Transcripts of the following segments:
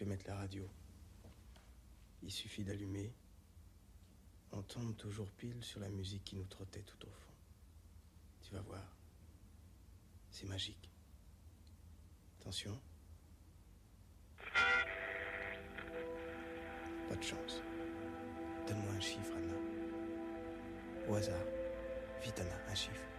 Je vais mettre la radio. Il suffit d'allumer. On tombe toujours pile sur la musique qui nous trottait tout au fond. Tu vas voir. C'est magique. Attention. Pas de chance. Donne-moi un chiffre, Anna. Au hasard. Vite, Anna, un chiffre.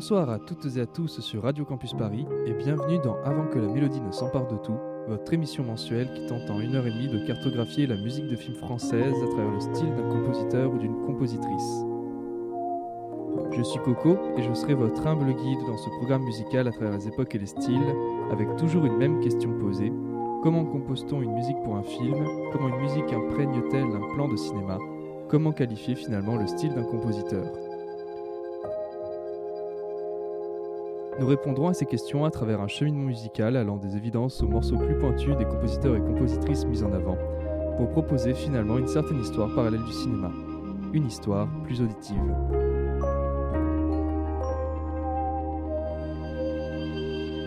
Bonsoir à toutes et à tous sur Radio Campus Paris et bienvenue dans Avant que la mélodie ne s'empare de tout, votre émission mensuelle qui tente en une heure et demie de cartographier la musique de films française à travers le style d'un compositeur ou d'une compositrice. Je suis Coco et je serai votre humble guide dans ce programme musical à travers les époques et les styles, avec toujours une même question posée. Comment compose-t-on une musique pour un film? Comment une musique imprègne-t-elle un plan de cinéma? Comment qualifier finalement le style d'un compositeur? Nous répondrons à ces questions à travers un cheminement musical allant des évidences aux morceaux plus pointus des compositeurs et compositrices mis en avant, pour proposer finalement une certaine histoire parallèle du cinéma, une histoire plus auditive.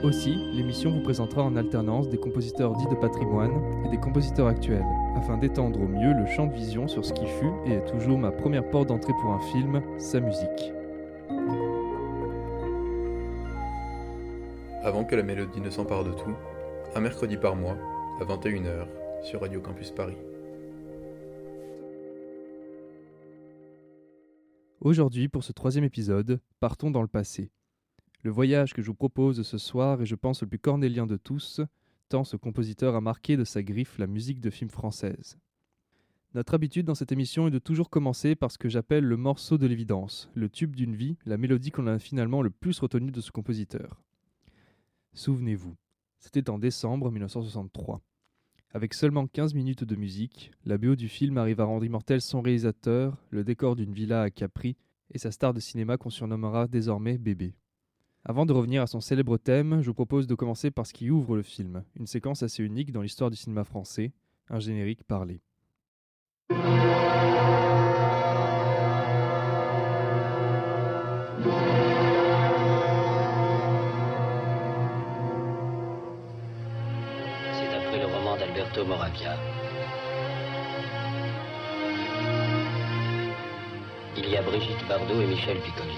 Aussi, l'émission vous présentera en alternance des compositeurs dits de patrimoine et des compositeurs actuels, afin d'étendre au mieux le champ de vision sur ce qui fut et est toujours ma première porte d'entrée pour un film, sa musique. Avant que la mélodie ne s'empare de tout, un mercredi par mois, à 21h, sur Radio Campus Paris. Aujourd'hui, pour ce troisième épisode, partons dans le passé. Le voyage que je vous propose ce soir est, je pense, le plus cornélien de tous, tant ce compositeur a marqué de sa griffe la musique de films française. Notre habitude dans cette émission est de toujours commencer par ce que j'appelle le morceau de l'évidence, le tube d'une vie, la mélodie qu'on a finalement le plus retenue de ce compositeur. Souvenez-vous, c'était en décembre 1963. Avec seulement 15 minutes de musique, la BO du film arrive à rendre immortel son réalisateur, le décor d'une villa à Capri et sa star de cinéma qu'on surnommera désormais Bébé. Avant de revenir à son célèbre thème, je vous propose de commencer par ce qui ouvre le film, une séquence assez unique dans l'histoire du cinéma français, un générique parlé. d'Alberto Moravia. Il y a Brigitte Bardot et Michel Piccoli.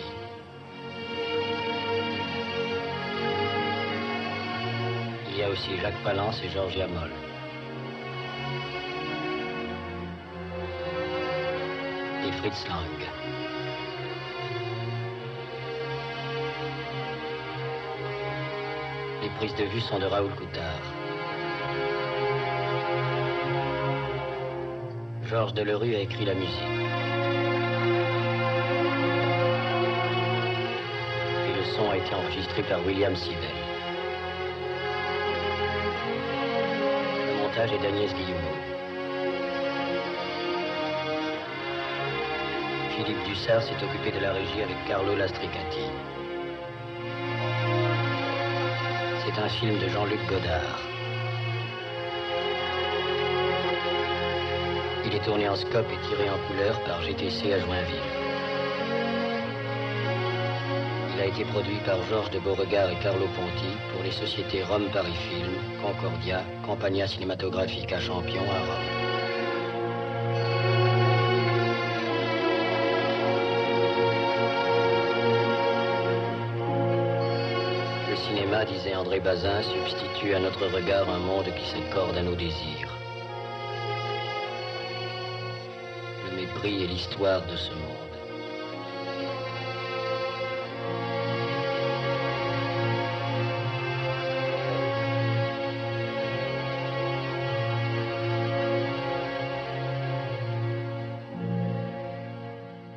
Il y a aussi Jacques Palance et Georges Yamol. Et Fritz Lang. Les prises de vue sont de Raoul Coutard. Georges Delerue a écrit la musique. Et le son a été enregistré par William Sivell. Le montage est d'Agnès Guillemot. Philippe Dussard s'est occupé de la régie avec Carlo Lastricati. C'est un film de Jean-Luc Godard. Il est tourné en scope et tiré en couleur par GTC à Joinville. Il a été produit par Georges de Beauregard et Carlo Ponti pour les sociétés Rome Paris Film, Concordia, Compagnia Cinematographica Champion à Rome. Le cinéma, disait André Bazin, substitue à notre regard un monde qui s'accorde à nos désirs. Est l'histoire de ce monde.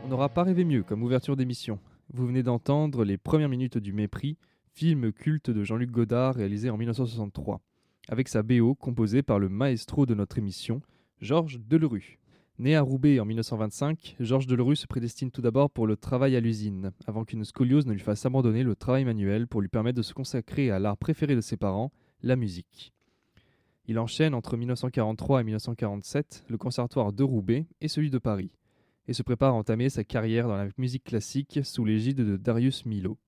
On n'aura pas rêvé mieux comme ouverture d'émission. Vous venez d'entendre les premières minutes du Mépris, film culte de Jean-Luc Godard réalisé en 1963, avec sa BO composée par le maestro de notre émission, Georges Delerue. Né à Roubaix en 1925, Georges Delerue se prédestine tout d'abord pour le travail à l'usine, avant qu'une scoliose ne lui fasse abandonner le travail manuel pour lui permettre de se consacrer à l'art préféré de ses parents, la musique. Il enchaîne entre 1943 et 1947 le conservatoire de Roubaix et celui de Paris, et se prépare à entamer sa carrière dans la musique classique sous l'égide de Darius Milhaud.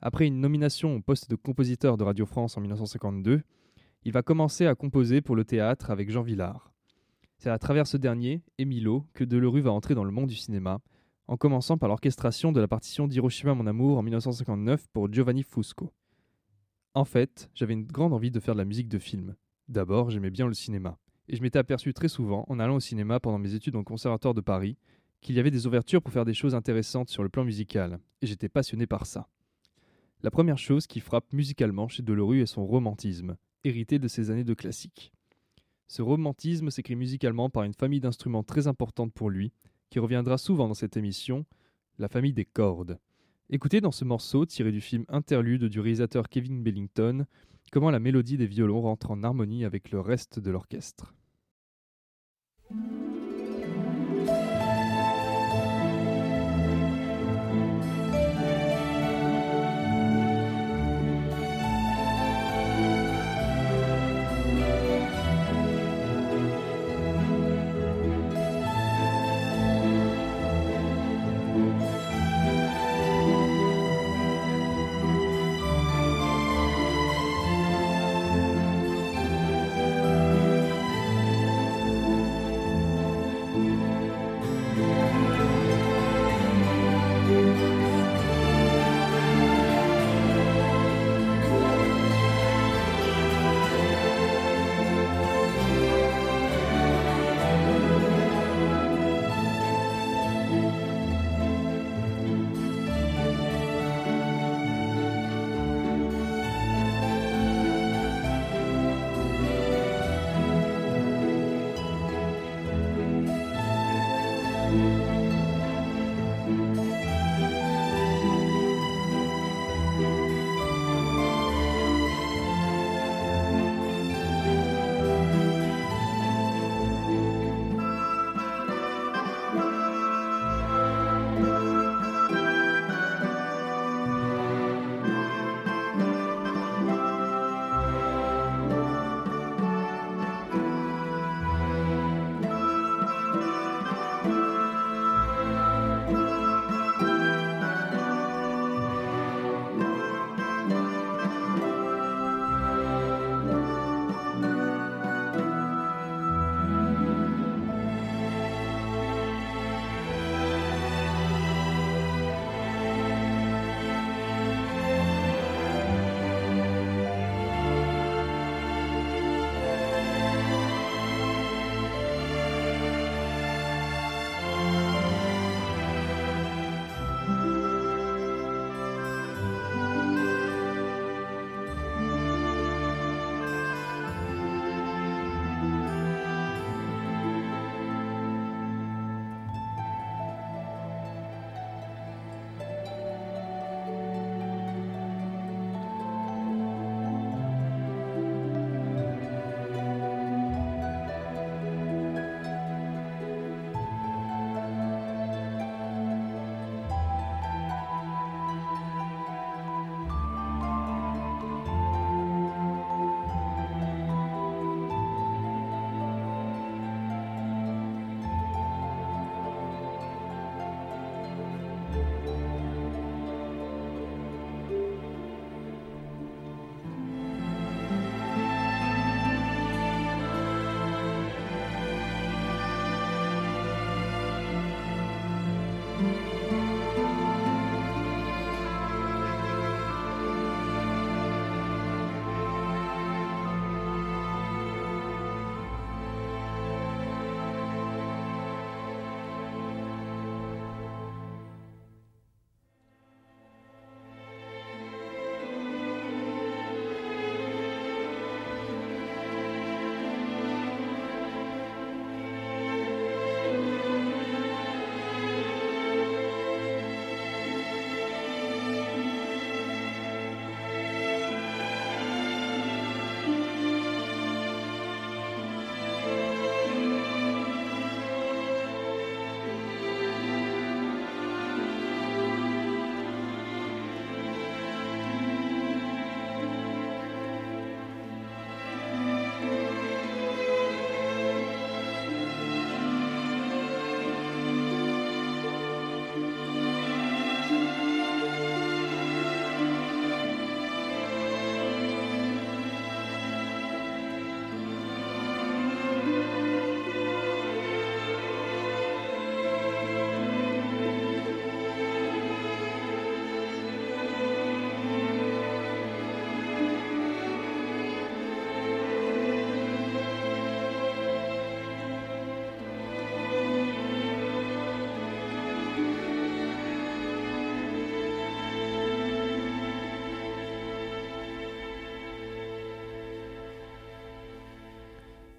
Après une nomination au poste de compositeur de Radio France en 1952, il va commencer à composer pour le théâtre avec Jean Villard. C'est à travers ce dernier, et Milo, que Delerue va entrer dans le monde du cinéma, en commençant par l'orchestration de la partition d'Hiroshima Mon Amour en 1959 pour Giovanni Fusco. En fait, j'avais une grande envie de faire de la musique de film. D'abord, j'aimais bien le cinéma, et je m'étais aperçu très souvent, en allant au cinéma pendant mes études au Conservatoire de Paris, qu'il y avait des ouvertures pour faire des choses intéressantes sur le plan musical, et j'étais passionné par ça. La première chose qui frappe musicalement chez Delerue est son romantisme, hérité de ses années de classique. Ce romantisme s'écrit musicalement par une famille d'instruments très importante pour lui, qui reviendra souvent dans cette émission, la famille des cordes. Écoutez dans ce morceau, tiré du film Interlude du réalisateur Kevin Bellington, comment la mélodie des violons rentre en harmonie avec le reste de l'orchestre.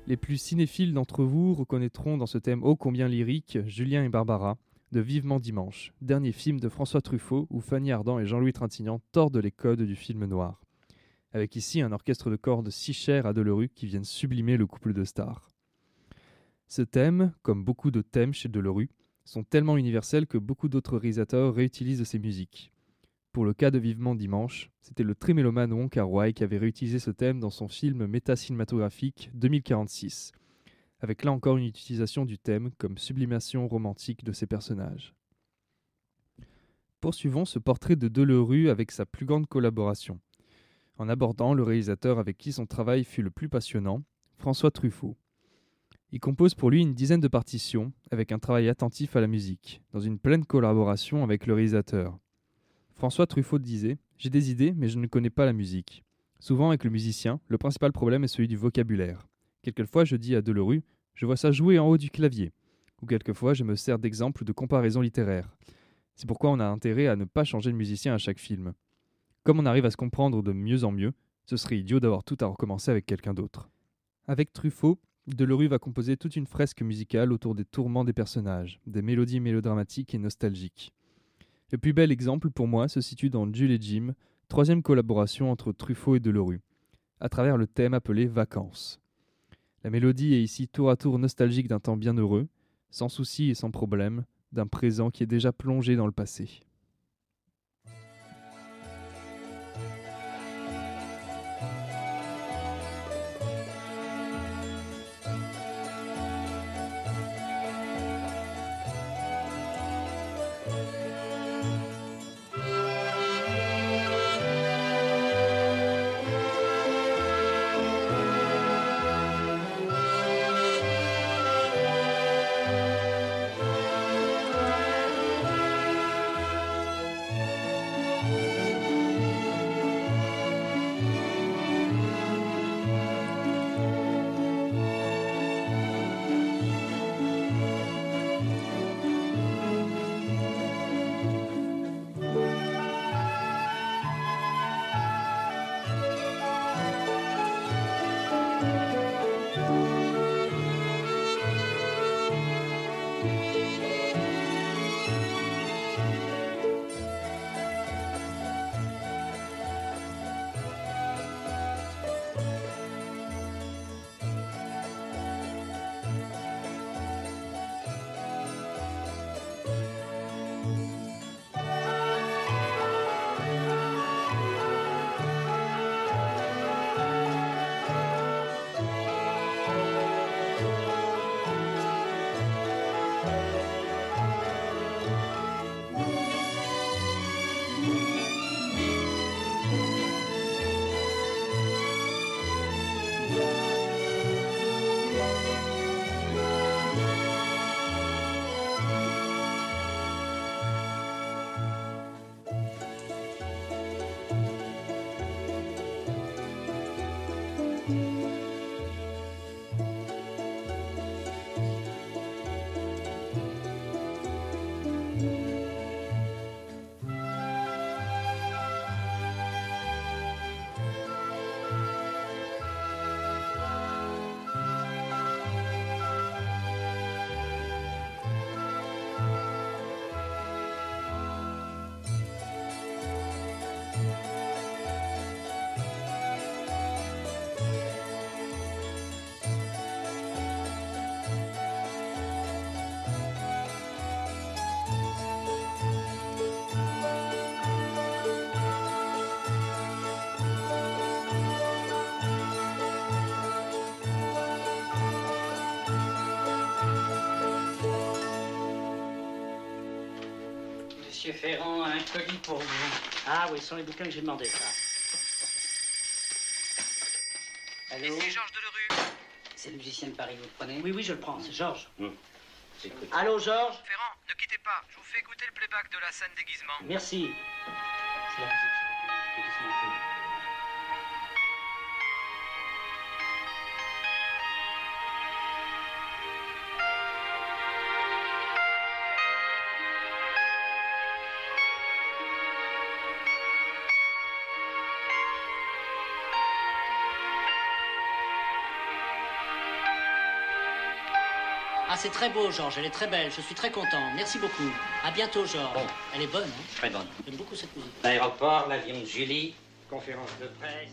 Les plus cinéphiles d'entre vous reconnaîtront dans ce thème ô combien lyrique Julien et Barbara de Vivement Dimanche, dernier film de François Truffaut où Fanny Ardant et Jean-Louis Trintignant tordent les codes du film noir. Avec ici un orchestre de cordes si cher à Delerue qui viennent sublimer le couple de stars. Ce thème, comme beaucoup de thèmes chez Delerue, sont tellement universels que beaucoup d'autres réalisateurs réutilisent ces musiques. Pour le cas de Vivement Dimanche, c'était le trémélomane Wong Kar Wai qui avait réutilisé ce thème dans son film métacinématographique 2046, avec là encore une utilisation du thème comme sublimation romantique de ses personnages. Poursuivons ce portrait de Delerue avec sa plus grande collaboration, en abordant le réalisateur avec qui son travail fut le plus passionnant, François Truffaut. Il compose pour lui une dizaine de partitions, avec un travail attentif à la musique, dans une pleine collaboration avec le réalisateur. François Truffaut disait J'ai des idées, mais je ne connais pas la musique. Souvent, avec le musicien, le principal problème est celui du vocabulaire. Quelquefois, je dis à Delerue Je vois ça jouer en haut du clavier. Ou quelquefois, je me sers d'exemples de comparaison littéraire. C'est pourquoi on a intérêt à ne pas changer de musicien à chaque film. Comme on arrive à se comprendre de mieux en mieux, ce serait idiot d'avoir tout à recommencer avec quelqu'un d'autre. Avec Truffaut, Delerue va composer toute une fresque musicale autour des tourments des personnages, des mélodies mélodramatiques et nostalgiques. Le plus bel exemple pour moi se situe dans Jules et Jim, troisième collaboration entre Truffaut et Delerue, à travers le thème appelé Vacances. La mélodie est ici tour à tour nostalgique d'un temps bien heureux, sans soucis et sans problème, d'un présent qui est déjà plongé dans le passé. Monsieur Ferrand a un colis pour vous. Ah oui, ce sont les bouquins que j'ai demandé, ça. Allô C'est Georges Delerue. C'est le musicien de Paris, vous le prenez Oui, oui, je le prends, c'est Georges. J'écoute. Allô, Georges Ferrand, ne quittez pas. Je vous fais écouter le playback de la scène déguisement. Merci. C'est très beau, Georges. Elle est très belle. Je suis très content. Merci beaucoup. À bientôt, Georges. Bon. Elle est bonne, hein? Très bonne. J'aime beaucoup cette musique. L'aéroport, l'avion de Julie, conférence de presse.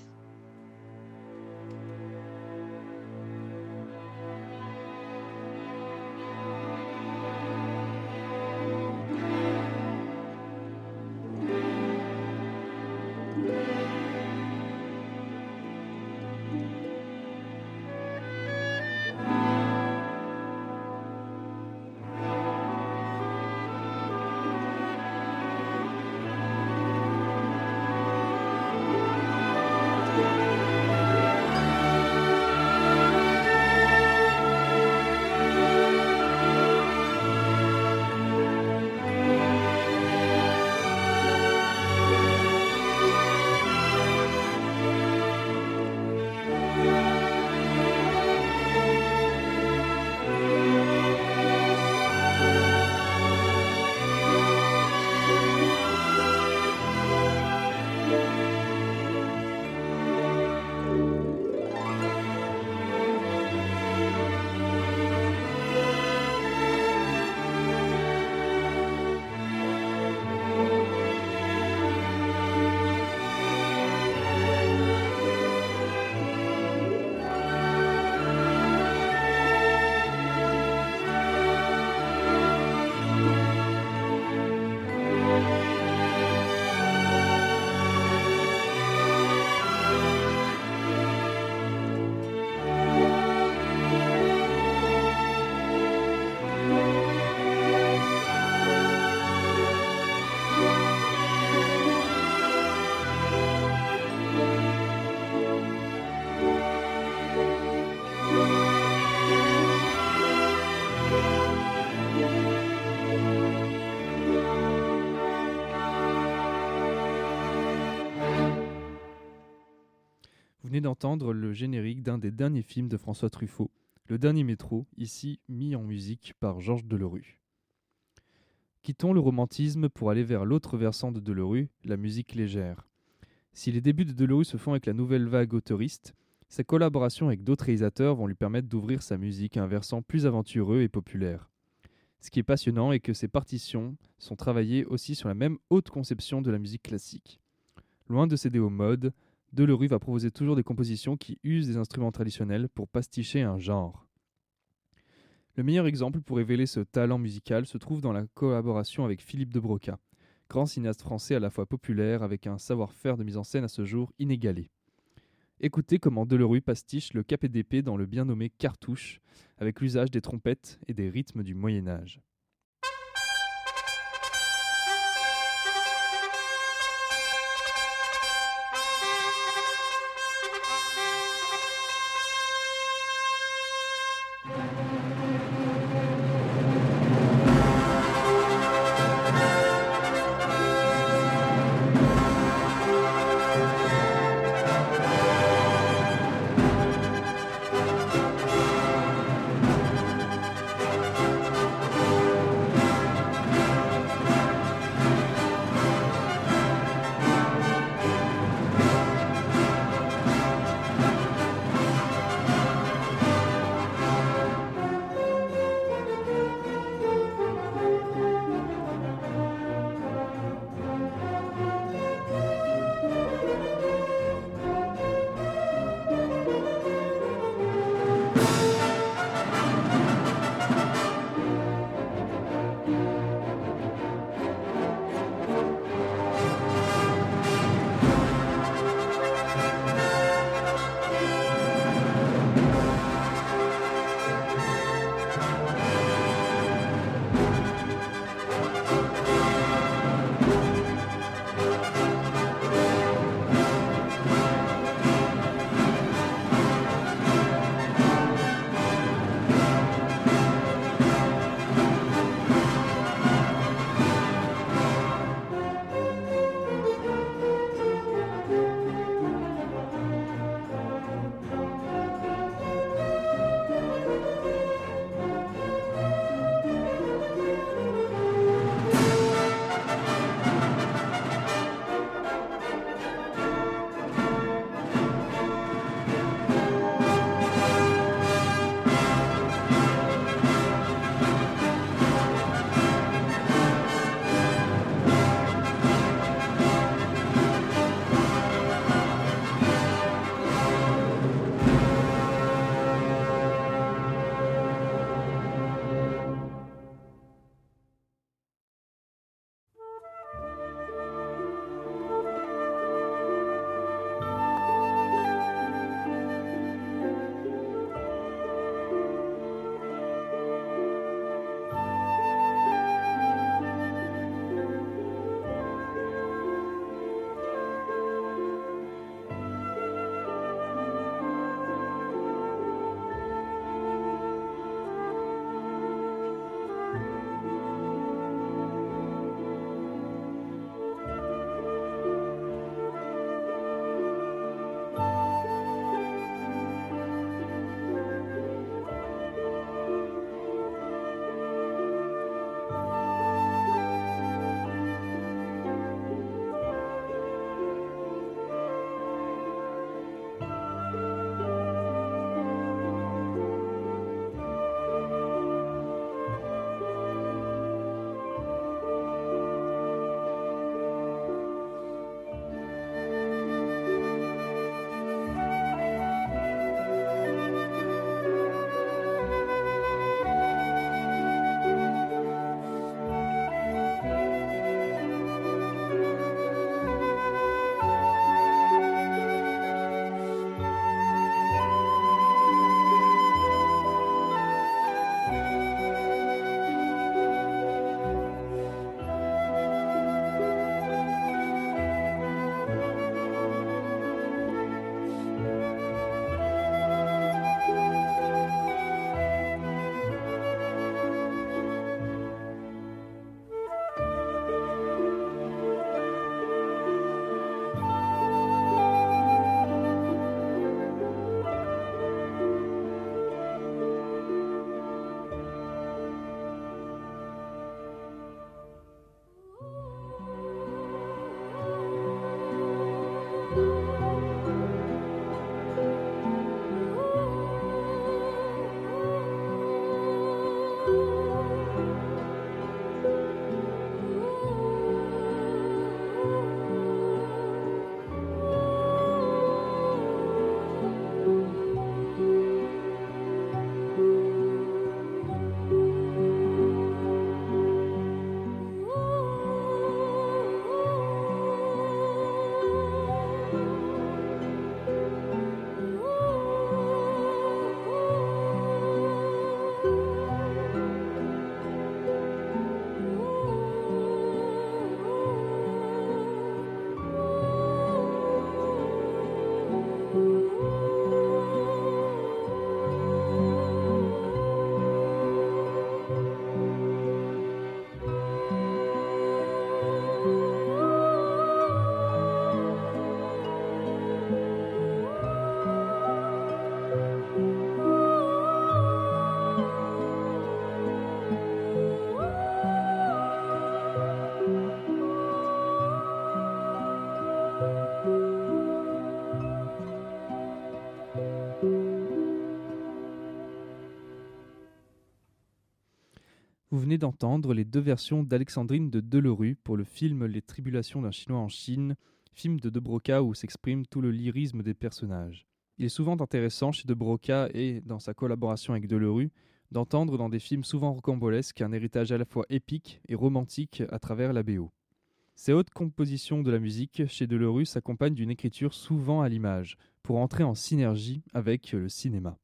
D'entendre le générique d'un des derniers films de François Truffaut, Le Dernier Métro, ici mis en musique par Georges Delerue. Quittons le romantisme pour aller vers l'autre versant de Delerue, la musique légère. Si les débuts de Delerue se font avec la nouvelle vague autoriste, sa collaboration avec d'autres réalisateurs vont lui permettre d'ouvrir sa musique à un versant plus aventureux et populaire. Ce qui est passionnant est que ses partitions sont travaillées aussi sur la même haute conception de la musique classique. Loin de céder aux modes, Delerue va proposer toujours des compositions qui usent des instruments traditionnels pour pasticher un genre. Le meilleur exemple pour révéler ce talent musical se trouve dans la collaboration avec Philippe de Broca, grand cinéaste français à la fois populaire avec un savoir-faire de mise en scène à ce jour inégalé. Écoutez comment Delerue pastiche le KPDP dans le bien nommé Cartouche, avec l'usage des trompettes et des rythmes du Moyen Âge. Venez d'entendre les deux versions d'Alexandrine de Delerue pour le film Les Tribulations d'un Chinois en Chine, film de De Broca où s'exprime tout le lyrisme des personnages. Il est souvent intéressant chez De Broca et dans sa collaboration avec Delerue d'entendre dans des films souvent rocambolesques un héritage à la fois épique et romantique à travers la BO. Ces hautes compositions de la musique chez Delerue s'accompagnent d'une écriture souvent à l'image, pour entrer en synergie avec le cinéma.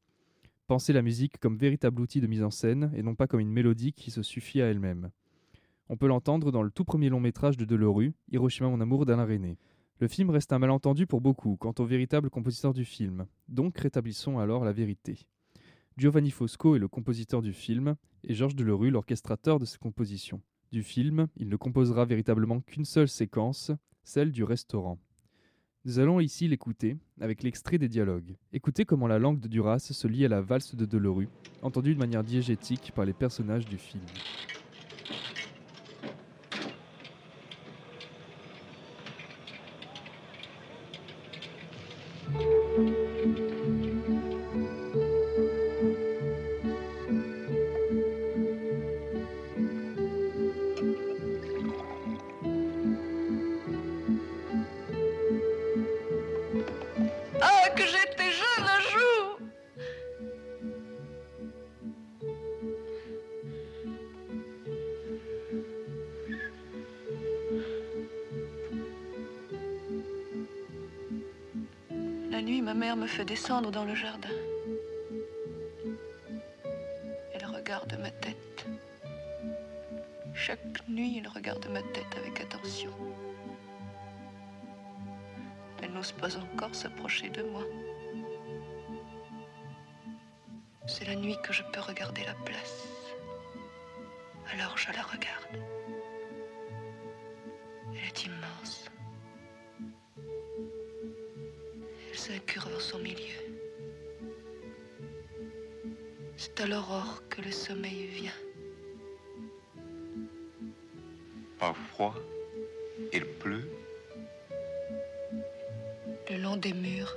Pensez la musique comme véritable outil de mise en scène et non pas comme une mélodie qui se suffit à elle-même. On peut l'entendre dans le tout premier long métrage de Delerue, Hiroshima mon amour d'Alain René. Le film reste un malentendu pour beaucoup quant au véritable compositeur du film, donc rétablissons alors la vérité. Giovanni Fosco est le compositeur du film et Georges Delerue l'orchestrateur de ses compositions du film, il ne composera véritablement qu'une seule séquence, celle du restaurant. Nous allons ici l'écouter avec l'extrait des dialogues. Écoutez comment la langue de Duras se lie à la valse de Delerue, entendue de manière diégétique par les personnages du film. Descendre dans le jardin. Elle regarde ma tête. Chaque nuit, elle regarde ma tête avec attention. Elle n'ose pas encore s'approcher de moi. C'est la nuit que je peux regarder la place. Alors je la regarde. L'aurore que le sommeil vient. Parfois, il pleut. Le long des murs.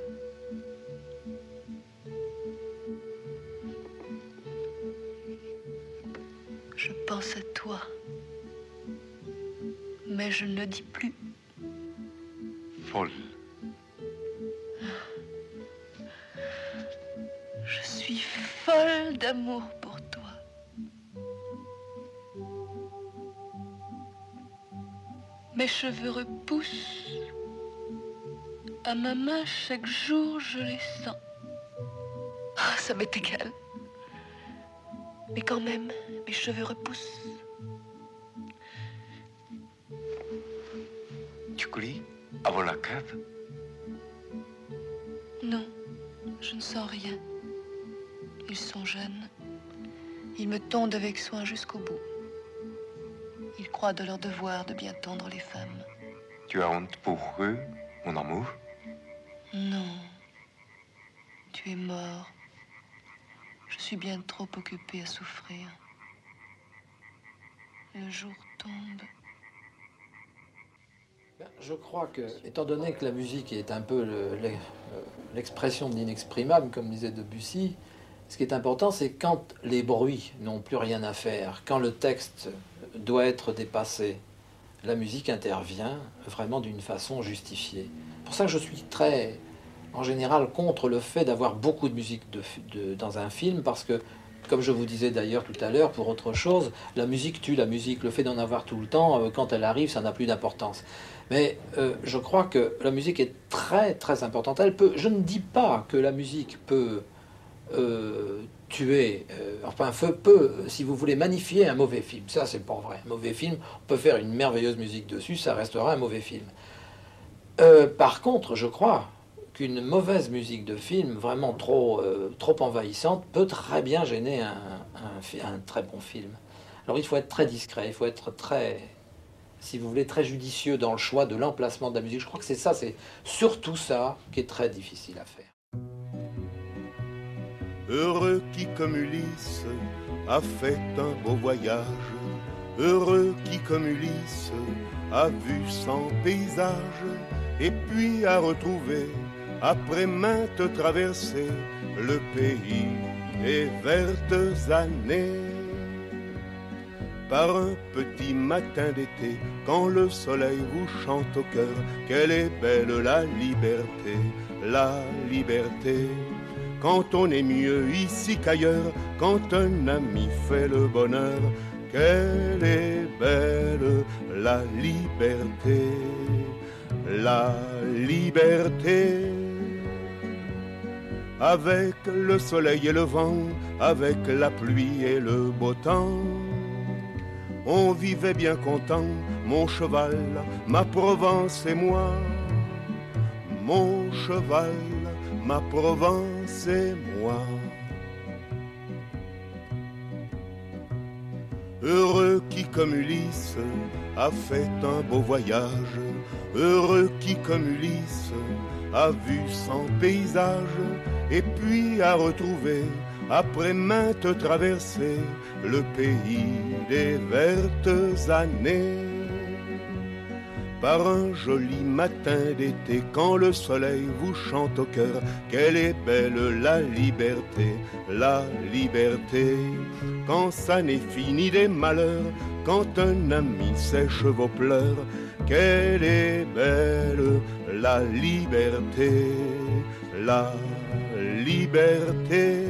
Je pense à toi. Mais je ne le dis plus. Mes cheveux repoussent. À ma main, chaque jour, je les sens. Ah, ça m'est égal. Mais quand même, mes cheveux repoussent. Tu coulis avant la cave Non, je ne sens rien. Ils sont jeunes. Ils me tondent avec soin jusqu'au bout. Croient de leur devoir de bien tondre les femmes. Tu as honte pour eux, mon amour Non. Tu es mort. Je suis bien trop occupée à souffrir. Le jour tombe. Ben, je crois que, étant donné que la musique est un peu l'expression de l'inexprimable, comme disait Debussy, ce qui est important, c'est quand les bruits n'ont plus rien à faire, quand le texte doit être dépassé, la musique intervient vraiment d'une façon justifiée. Pour ça je suis très, en général, contre le fait d'avoir beaucoup de musique dans un film, parce que, comme je vous disais d'ailleurs tout à l'heure, pour autre chose, la musique tue la musique. Le fait d'en avoir tout le temps, euh, quand elle arrive, ça n'a plus d'importance. Mais euh, je crois que la musique est très très importante. Elle peut, je ne dis pas que la musique peut euh, tuer, euh, enfin, peut, si vous voulez, magnifier un mauvais film. Ça, c'est pas vrai. Un mauvais film, on peut faire une merveilleuse musique dessus, ça restera un mauvais film. Euh, par contre, je crois qu'une mauvaise musique de film, vraiment trop, trop envahissante, peut très bien gêner un, un, très bon film. Alors il faut être très discret, il faut être très, si vous voulez, très judicieux dans le choix de l'emplacement de la musique. Je crois que c'est ça, c'est surtout ça qui est très difficile à faire heureux qui comme Ulysse a fait un beau voyage, heureux qui comme Ulysse a vu son paysage, et puis a retrouvé, après maintes traversées, le pays et vertes années. par un petit matin d'été, quand le soleil vous chante au cœur, quelle est belle la liberté, la liberté. Quand on est mieux ici qu'ailleurs, quand un ami fait le bonheur, quelle est belle la liberté, la liberté. Avec le soleil et le vent, avec la pluie et le beau temps on vivait bien content, mon cheval, ma Provence et moi. Mon cheval, ma Provence et moi. Heureux qui comme Ulysse a fait un beau voyage, heureux qui comme Ulysse a vu son paysage et puis a retrouvé après maintes traversées, le pays des vertes années. Par un joli matin d'été, quand le soleil vous chante au cœur, quelle est belle la liberté, la liberté. Quand ça n'est fini des malheurs, quand un ami sèche vos pleurs, quelle est belle la liberté, la liberté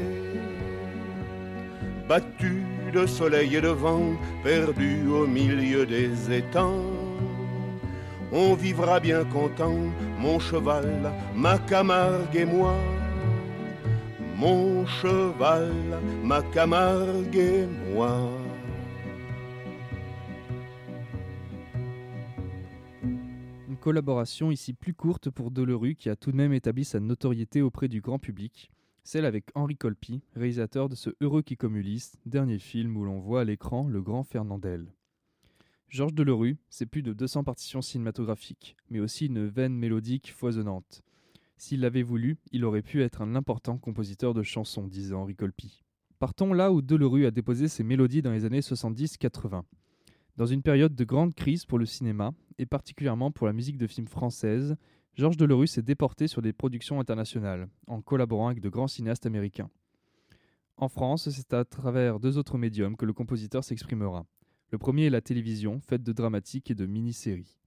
battu de soleil et de vent, perdu au milieu des étangs. On vivra bien content, mon cheval, ma Camargue et moi. Mon cheval, ma Camargue et moi. Une collaboration ici plus courte pour Delerue qui a tout de même établi sa notoriété auprès du grand public celle avec Henri Colpi, réalisateur de ce Heureux qui comme dernier film où l'on voit à l'écran le grand Fernandel. Georges Delerue, c'est plus de 200 partitions cinématographiques, mais aussi une veine mélodique foisonnante. S'il l'avait voulu, il aurait pu être un important compositeur de chansons, disait Henri Colpi. Partons là où Delerue a déposé ses mélodies dans les années 70-80. Dans une période de grande crise pour le cinéma, et particulièrement pour la musique de films française, Georges Delerue s'est déporté sur des productions internationales, en collaborant avec de grands cinéastes américains. En France, c'est à travers deux autres médiums que le compositeur s'exprimera. Le premier est la télévision, faite de dramatiques et de mini-séries.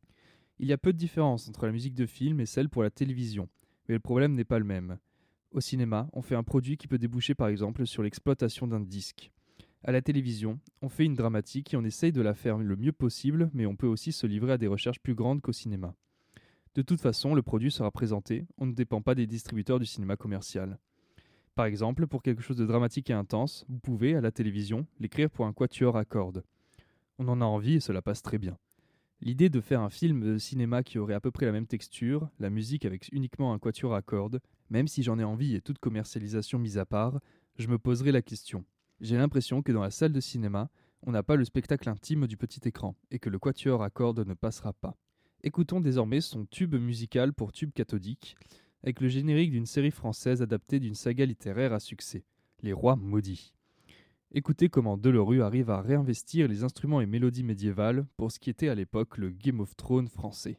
Il y a peu de différence entre la musique de film et celle pour la télévision, mais le problème n'est pas le même. Au cinéma, on fait un produit qui peut déboucher par exemple sur l'exploitation d'un disque. À la télévision, on fait une dramatique et on essaye de la faire le mieux possible, mais on peut aussi se livrer à des recherches plus grandes qu'au cinéma. De toute façon, le produit sera présenté, on ne dépend pas des distributeurs du cinéma commercial. Par exemple, pour quelque chose de dramatique et intense, vous pouvez, à la télévision, l'écrire pour un quatuor à cordes. On en a envie et cela passe très bien. L'idée de faire un film de cinéma qui aurait à peu près la même texture, la musique avec uniquement un quatuor à cordes, même si j'en ai envie et toute commercialisation mise à part, je me poserai la question. J'ai l'impression que dans la salle de cinéma, on n'a pas le spectacle intime du petit écran, et que le quatuor à cordes ne passera pas. Écoutons désormais son tube musical pour tube cathodique, avec le générique d'une série française adaptée d'une saga littéraire à succès, Les Rois Maudits. Écoutez comment Delerue arrive à réinvestir les instruments et mélodies médiévales pour ce qui était à l'époque le Game of Thrones français.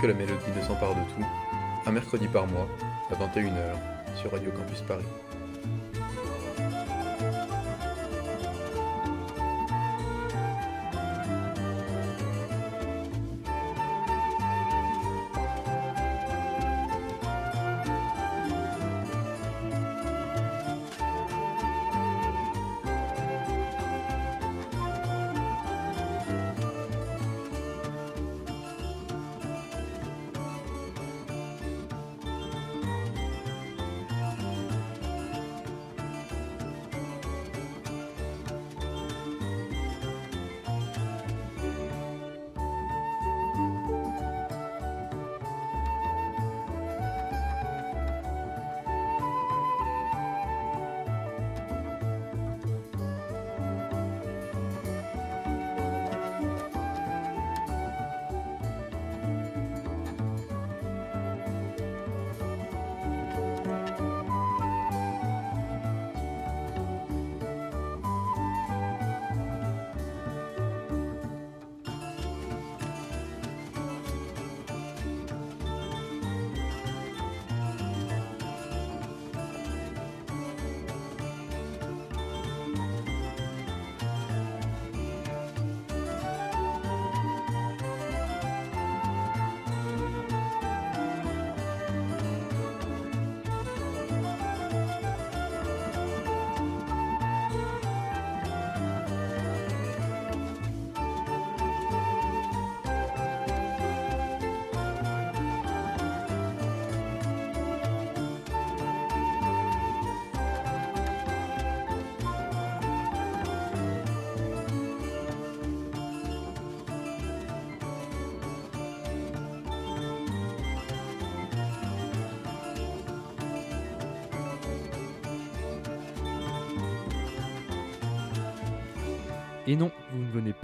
Que la mélodie ne s'empare de tout, un mercredi par mois, à 21h, sur Radio Campus Paris.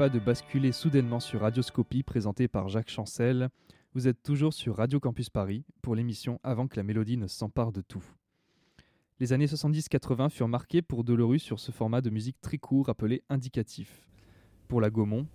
Pas de basculer soudainement sur Radioscopie présentée par Jacques Chancel. Vous êtes toujours sur Radio Campus Paris pour l'émission Avant que la mélodie ne s'empare de tout. Les années 70-80 furent marquées pour Delorue sur ce format de musique très court appelé indicatif. Pour la Gaumont,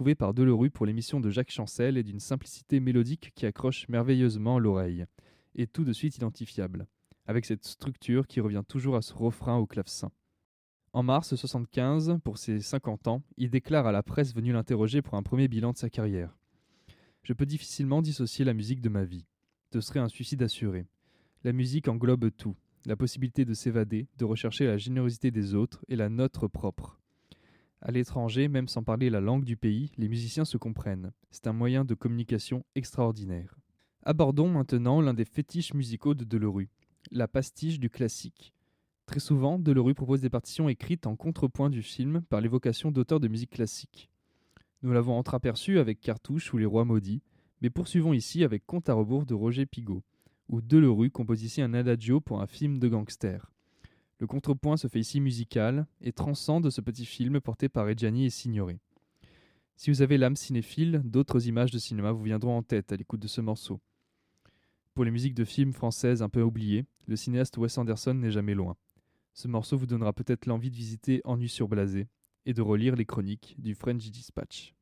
Par Delorue pour l'émission de Jacques Chancel est d'une simplicité mélodique qui accroche merveilleusement l'oreille, et tout de suite identifiable, avec cette structure qui revient toujours à ce refrain au clavecin. En mars 75, pour ses 50 ans, il déclare à la presse venue l'interroger pour un premier bilan de sa carrière. Je peux difficilement dissocier la musique de ma vie. Ce serait un suicide assuré. La musique englobe tout, la possibilité de s'évader, de rechercher la générosité des autres et la nôtre propre. À l'étranger, même sans parler la langue du pays, les musiciens se comprennent. C'est un moyen de communication extraordinaire. Abordons maintenant l'un des fétiches musicaux de Delorue, la pastiche du classique. Très souvent, Delorue propose des partitions écrites en contrepoint du film par l'évocation d'auteurs de musique classique. Nous l'avons entreaperçu avec Cartouche ou Les Rois Maudits, mais poursuivons ici avec Compte à rebours de Roger Pigault, où Delorue compose ici un adagio pour un film de gangster. Le contrepoint se fait ici musical et transcende ce petit film porté par Reggiani et Signoret. Si vous avez l'âme cinéphile, d'autres images de cinéma vous viendront en tête à l'écoute de ce morceau. Pour les musiques de films françaises un peu oubliées, le cinéaste Wes Anderson n'est jamais loin. Ce morceau vous donnera peut-être l'envie de visiter Ennui sur Blasé et de relire les chroniques du French Dispatch.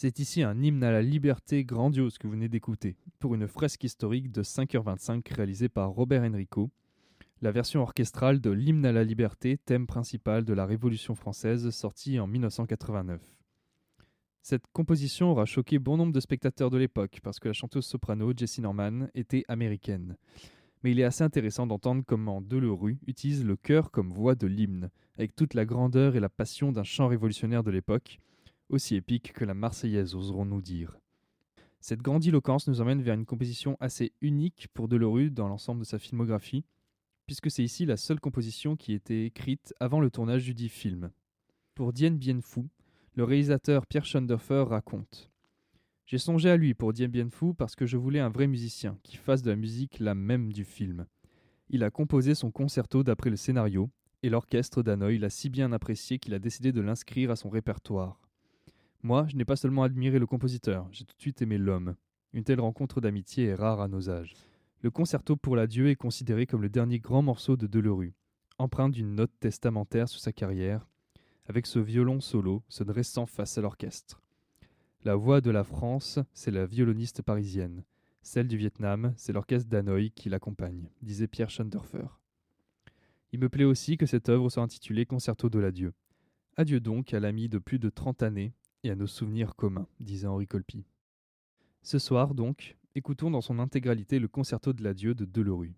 C'est ici un hymne à la liberté grandiose que vous venez d'écouter, pour une fresque historique de 5h25 réalisée par Robert Enrico, la version orchestrale de l'hymne à la liberté, thème principal de la Révolution française, sortie en 1989. Cette composition aura choqué bon nombre de spectateurs de l'époque, parce que la chanteuse soprano Jessie Norman était américaine. Mais il est assez intéressant d'entendre comment Delerue utilise le chœur comme voix de l'hymne, avec toute la grandeur et la passion d'un chant révolutionnaire de l'époque, aussi épique que la Marseillaise, oserons-nous dire. Cette grandiloquence nous emmène vers une composition assez unique pour Delerue dans l'ensemble de sa filmographie, puisque c'est ici la seule composition qui était écrite avant le tournage du dit film. Pour Dien Bien Phu, le réalisateur Pierre Schonderfer raconte J'ai songé à lui pour Dien Bien parce que je voulais un vrai musicien qui fasse de la musique la même du film. Il a composé son concerto d'après le scénario, et l'orchestre d'Hanoï l'a si bien apprécié qu'il a décidé de l'inscrire à son répertoire. Moi, je n'ai pas seulement admiré le compositeur, j'ai tout de suite aimé l'homme. Une telle rencontre d'amitié est rare à nos âges. Le concerto pour l'adieu est considéré comme le dernier grand morceau de Delerue, empreint d'une note testamentaire sur sa carrière, avec ce violon solo se dressant face à l'orchestre. La voix de la France, c'est la violoniste parisienne. Celle du Vietnam, c'est l'orchestre d'Hanoï qui l'accompagne, disait Pierre Schonderfer. Il me plaît aussi que cette œuvre soit intitulée Concerto de l'adieu. Adieu donc à l'ami de plus de trente années et à nos souvenirs communs, disait Henri Colpi. Ce soir, donc, écoutons dans son intégralité le concerto de l'adieu de Delerue.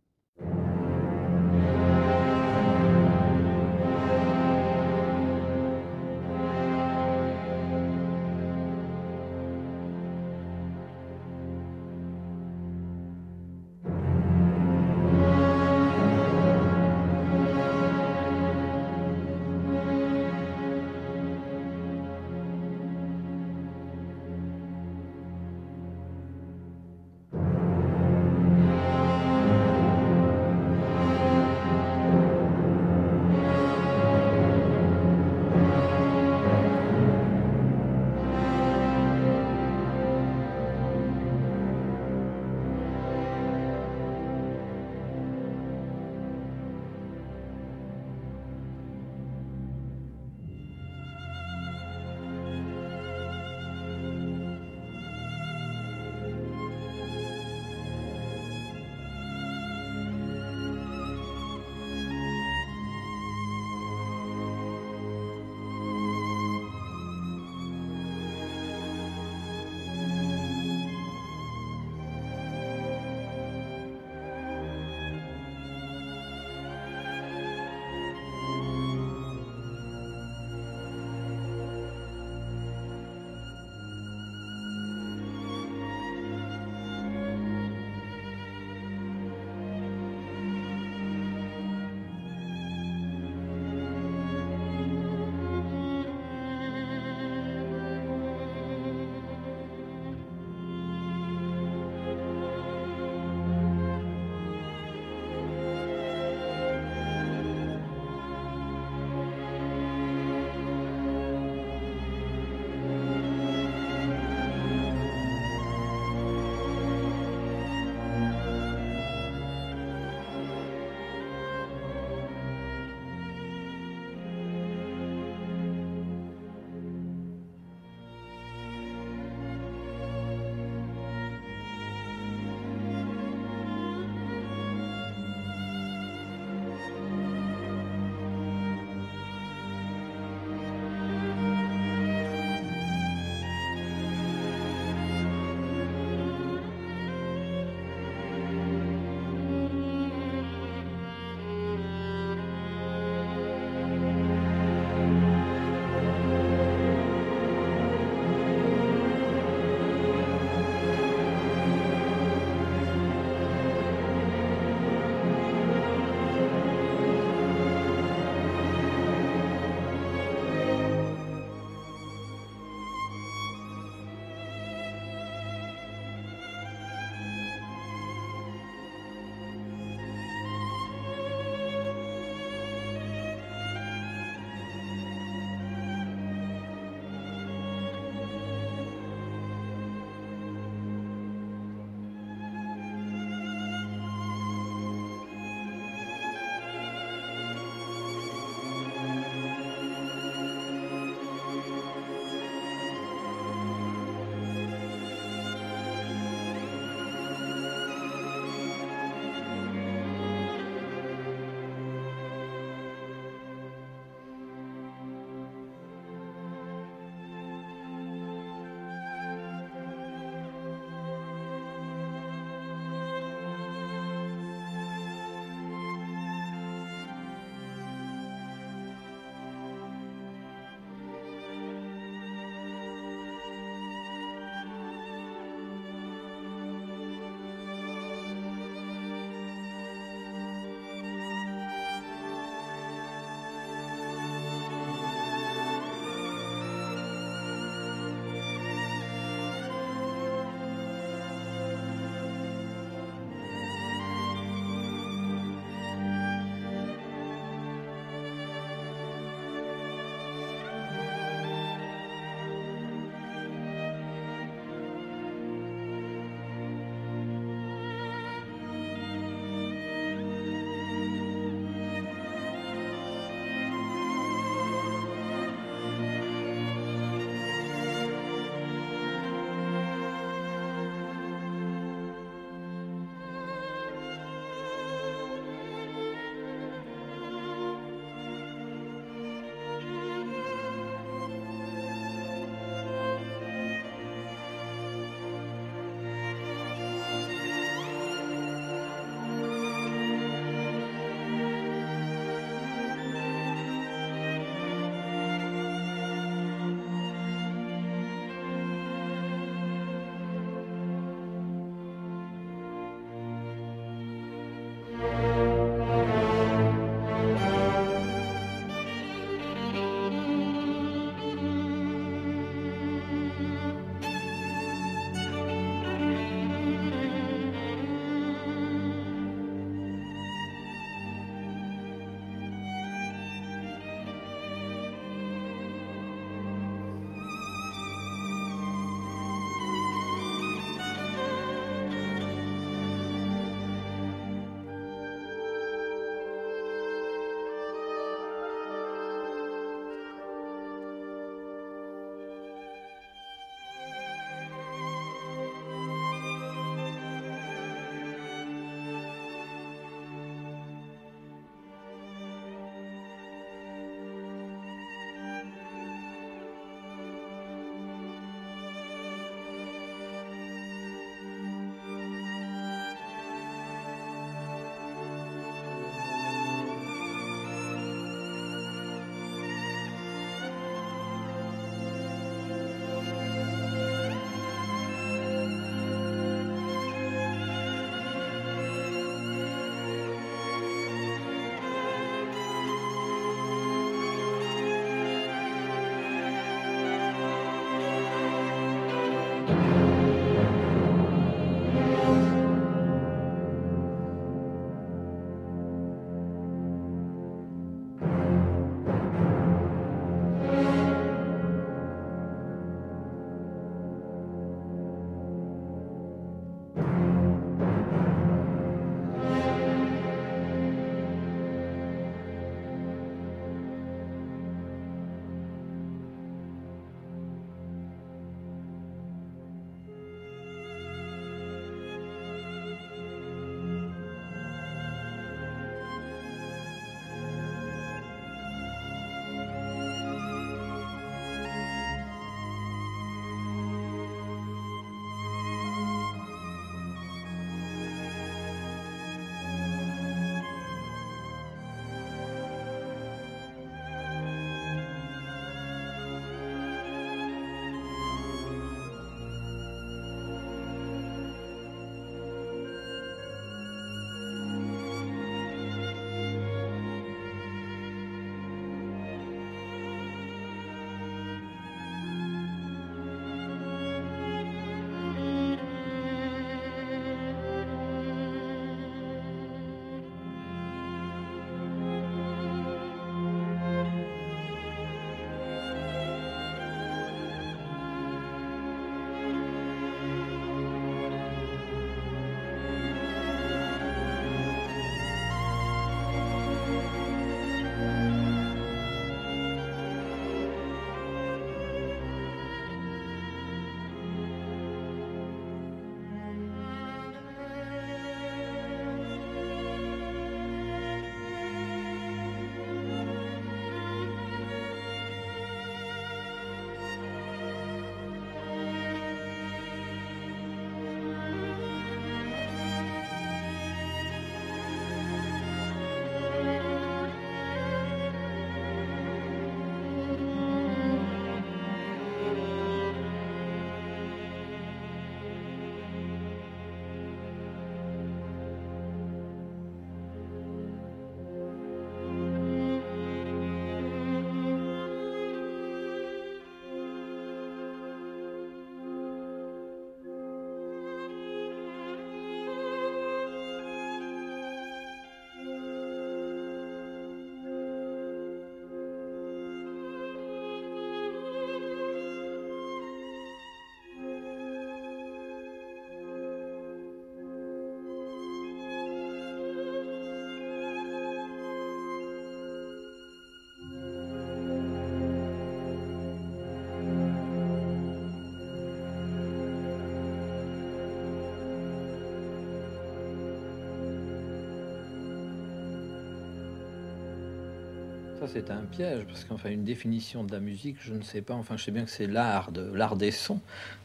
C'est un piège, parce qu'enfin, une définition de la musique, je ne sais pas. Enfin, je sais bien que c'est l'art de l'art des sons,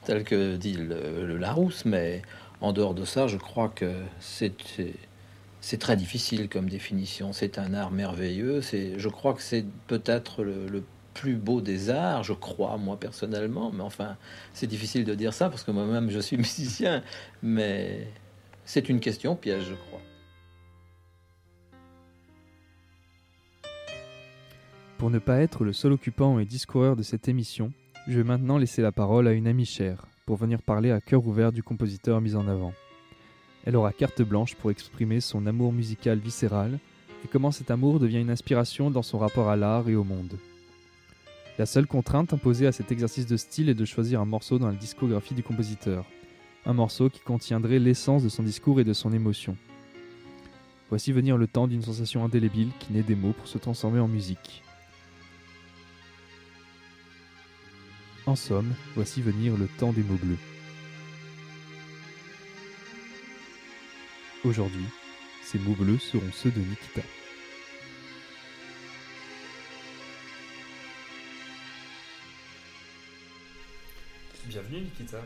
tel que dit le, Larousse, mais en dehors de ça, je crois que c'est c'est très difficile comme définition. C'est un art merveilleux. C'est, je crois que c'est peut-être le, le plus beau des arts, je crois, moi personnellement. Mais enfin, c'est difficile de dire ça parce que moi-même, je suis musicien. Mais c'est une question piège, je crois. Pour ne pas être le seul occupant et discoureur de cette émission, je vais maintenant laisser la parole à une amie chère pour venir parler à cœur ouvert du compositeur mis en avant. Elle aura carte blanche pour exprimer son amour musical viscéral et comment cet amour devient une inspiration dans son rapport à l'art et au monde. La seule contrainte imposée à cet exercice de style est de choisir un morceau dans la discographie du compositeur, un morceau qui contiendrait l'essence de son discours et de son émotion. Voici venir le temps d'une sensation indélébile qui naît des mots pour se transformer en musique. En somme, voici venir le temps des mots bleus. Aujourd'hui, ces mots bleus seront ceux de Nikita. Bienvenue Nikita.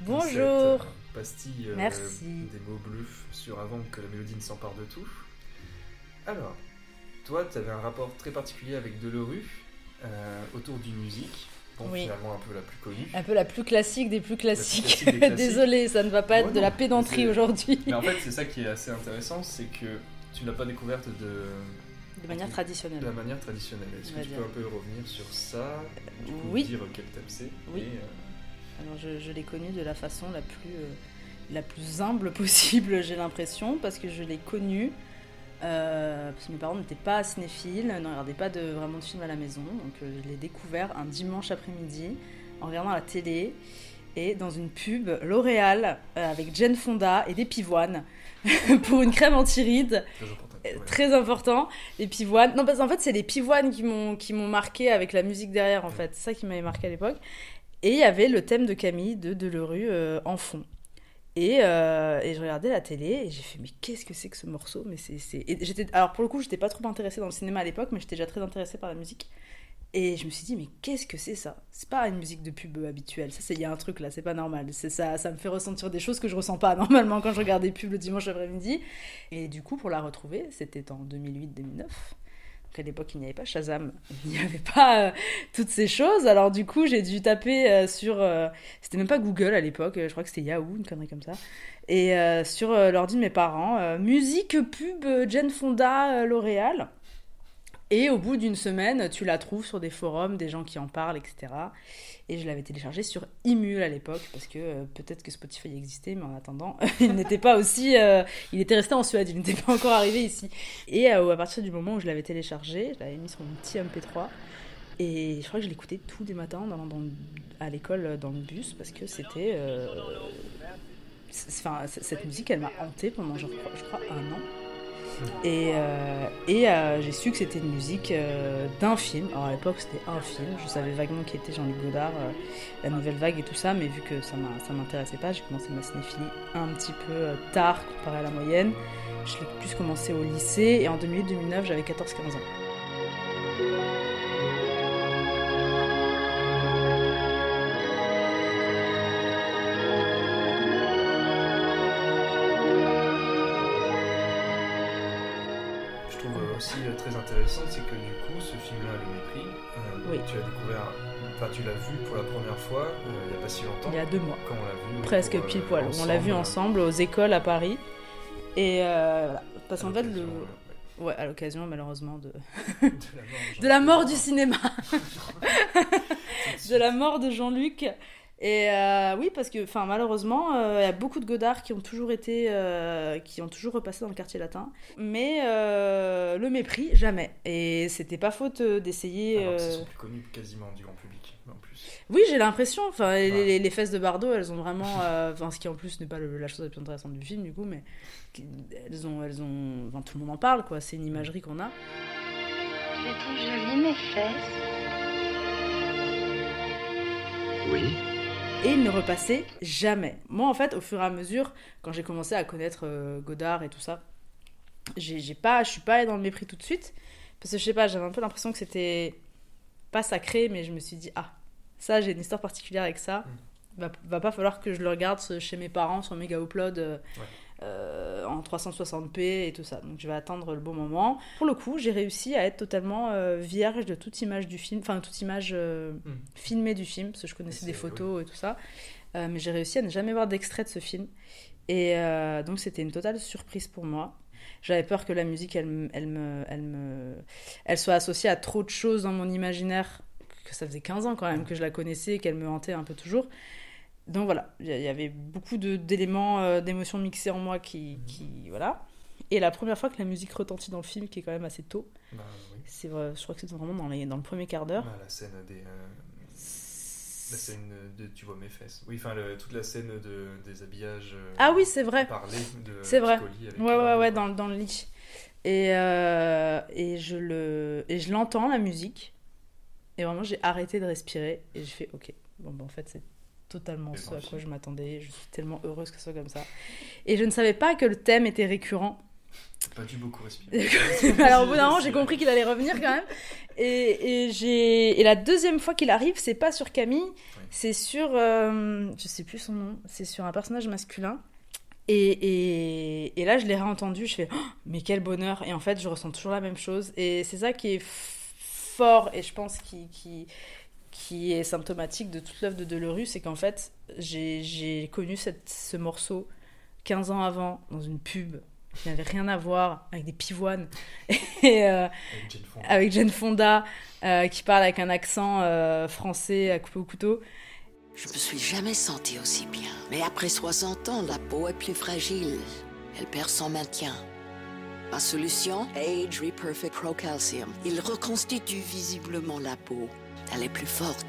Bonjour. Cette, euh, pastille euh, Merci. des mots bleus sur avant que la mélodie ne s'empare de tout. Alors, toi, tu avais un rapport très particulier avec Delerue euh, autour d'une musique. Bon, Oui. finalement un peu la plus connue. Un peu la plus classique des plus classiques. classique des. Désolée, ça ne va pas Ouais, être de la pédanterie aujourd'hui. Mais en fait, c'est ça qui est assez intéressant, c'est que tu ne l'as pas découverte de... De manière traditionnelle. De la manière traditionnelle. Est-ce que tu dire. peux un peu revenir sur ça du coup, Oui. Dire quel thème c'est Oui. et, euh, Alors je, je l'ai connu de la façon la plus, euh, la plus humble possible, j'ai l'impression, parce que je l'ai connu. Euh, parce que mes parents n'étaient pas cinéphiles, ne regardaient pas de, vraiment de films à la maison. Donc euh, je l'ai découvert un dimanche après-midi en regardant la télé et dans une pub L'Oréal euh, avec Jane Fonda et des pivoines pour une crème anti-rides. Très important, les pivoines. Non, parce qu'en fait, c'est les pivoines qui m'ont qui m'ont marqué avec la musique derrière, en fait. C'est ça qui m'avait marqué à l'époque. Et il y avait le thème de Camille de Delerue en fond. Et, euh, et je regardais la télé et j'ai fait mais qu'est-ce que c'est que ce morceau? Mais c'est j'étais alors pour le coup j'étais pas trop intéressée dans le cinéma à l'époque mais j'étais déjà très intéressée par la musique. Et je me suis dit mais qu'est-ce que c'est ça? C'est pas une musique de pub habituelle. Ça c'est il y a un truc là c'est pas normal. C'est ça ça me fait ressentir des choses que je ressens pas normalement quand je regarde des pubs le dimanche après-midi. Et du coup pour la retrouver c'était en 2008 2009 donc à l'époque, il n'y avait pas Shazam, il n'y avait pas euh, toutes ces choses. Alors du coup, j'ai dû taper euh, sur... euh, c'était même pas Google à l'époque, je crois que c'était Yahoo, une connerie comme ça. Et sur l'ordi de mes parents, musique pub Jane Fonda L'Oréal. Et au bout d'une semaine, tu la trouves sur des forums, des gens qui en parlent, etc. Et je l'avais téléchargé sur Imul à l'époque, parce que euh, peut-être que Spotify existait, mais en attendant, il n'était pas aussi... euh, il était resté en Suède, il n'était pas encore arrivé ici. Et euh, à partir du moment où je l'avais téléchargé, je l'avais mis sur mon petit MP3, et je crois que je l'écoutais tous les matins dans, dans- à l'école, dans le bus, parce que c'était... Enfin, cette musique, elle m'a hantée pendant, je crois, un an. Et, euh, euh, j'ai su que c'était une musique euh, d'un film. Alors à l'époque, c'était un film. Je savais vaguement qui était Jean-Luc Godard, la nouvelle vague et tout ça, mais vu que ça ça m'intéressait pas, j'ai commencé ma cinéphilie un petit peu tard comparé à la moyenne. Je l'ai plus commencé au lycée et en 2008-2009, j'avais 14-15 ans. Aussi euh, très intéressant, c'est que du coup, ce film-là, Le Mépris, euh, Oui. tu l'as découvert, enfin tu l'as vu pour la première fois euh, il n'y a pas si longtemps. Il y a deux mois. Quand on l'a vu. Presque pour, euh, pile poil. On l'a vu ensemble aux écoles à Paris. Et euh, voilà. Parce qu'en fait, le. Ouais, à l'occasion, malheureusement, de. de la mort du cinéma De la mort de Jean-Luc. Et euh, oui, parce que, enfin, malheureusement, euh, il y a beaucoup de Godard qui ont toujours été. euh, qui ont toujours repassé dans le quartier latin. Mais euh, le mépris, jamais. Et c'était pas faute euh, d'essayer. Alors, euh, Ils sont plus connus quasiment du grand public, en plus. oui, j'ai l'impression. Enfin, les, les- les fesses de Bardot, elles ont vraiment. euh, Enfin, ce qui en plus n'est pas le- la chose la plus intéressante du film, du coup, mais elles ont, elles ont. Enfin, tout le monde en parle, quoi. C'est une imagerie qu'on a. Tu les trouves jolies, mes fesses Oui. Et il ne repassait jamais. Moi, en fait, au fur et à mesure, quand j'ai commencé à connaître euh, Godard et tout ça, j'ai j'ai pas, je suis pas allée dans le mépris tout de suite, parce que je sais pas, j'avais un peu l'impression que c'était pas sacré, mais je me suis dit ah, ça, j'ai une histoire particulière avec ça. Va, va pas falloir que je le regarde chez mes parents sur méga upload euh, euh, en 360p et tout ça. Donc je vais attendre le bon moment. Pour le coup, j'ai réussi à être totalement euh, vierge de toute image du film, enfin toute image euh, filmée du film, parce que je connaissais des photos et tout ça. Mais j'ai réussi à ne jamais voir d'extrait de ce film. Et donc c'était une totale surprise pour moi. J'avais peur que la musique, elle, me- elle, me, elle, me, elle soit associée à trop de choses dans mon imaginaire, que ça faisait 15 ans quand même que je la connaissais et qu'elle me hantait un peu toujours. Donc voilà, il y avait beaucoup d'éléments, euh, d'émotions mixées en moi qui, qui. Voilà. Et la première fois que la musique retentit dans le film, qui est quand même assez tôt, Bah, oui. c'est vrai, je crois que c'est vraiment dans, les, dans le premier quart d'heure. Bah, la scène des. euh, La scène de Tu vois mes fesses. Oui, enfin, toute la scène de, des habillages. euh, Ah oui, c'est vrai. Parler de C'est vrai. Avec Ouais, ouais, ouais, dans, dans le lit. Et, euh, et je le et je l'entends la musique. Et vraiment, j'ai arrêté de respirer et j'ai fait OK. Bon, bah, en fait, c'est totalement ce à quoi je m'attendais. Je suis tellement heureuse que ce soit comme ça. Et je ne savais pas que le thème était récurrent. T'as pas dû beaucoup respirer. Alors au bout d'un moment, j'ai compris qu'il allait revenir quand même. Et, et j'ai et la deuxième fois qu'il arrive, c'est pas sur Camille, c'est sur euh, je sais plus son nom, c'est sur un personnage masculin. Et, et, et là, je l'ai réentendu, je fais Oh, mais quel bonheur. Et en fait, je ressens toujours la même chose. Et c'est ça qui est fort et je pense qui, qui, qui est symptomatique de toute l'œuvre de Delerue, c'est qu'en fait, j'ai j'ai connu cette, ce morceau 15 ans avant dans une pub qui n'avait rien à voir avec des pivoines et euh, avec Jane Fonda, euh, qui parle avec un accent euh, français à couper au couteau. Je me suis jamais sentie aussi bien. Mais après 60 ans, la peau est plus fragile. Elle perd son maintien. Ma solution, Age Reperfect Pro Calcium. Il reconstitue visiblement la peau. Elle est plus forte,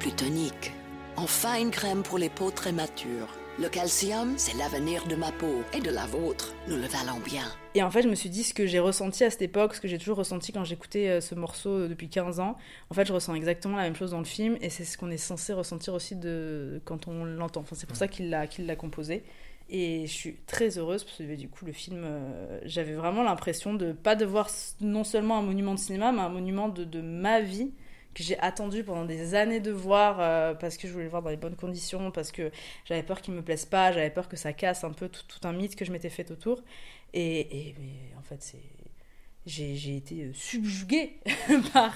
plus tonique. Enfin, une crème pour les peaux très matures. Le calcium, c'est l'avenir de ma peau et de la vôtre. Nous le valons bien. Et en fait, je me suis dit ce que j'ai ressenti à cette époque, ce que j'ai toujours ressenti quand j'écoutais euh, ce morceau euh, depuis 15 ans. En fait, je ressens exactement la même chose dans le film et c'est ce qu'on est censé ressentir aussi de... quand on l'entend. Enfin, c'est pour ça qu'il l'a composé. Et je suis très heureuse parce que du coup, le film, euh, j'avais vraiment l'impression de pas de voir s- non seulement un monument de cinéma, mais un monument de ma vie que j'ai attendu pendant des années de voir euh, parce que je voulais le voir dans les bonnes conditions, parce que j'avais peur qu'il me plaise pas, j'avais peur que ça casse un peu tout, tout un mythe que je m'étais fait autour. Et, et mais en fait, c'est j'ai été subjuguée par,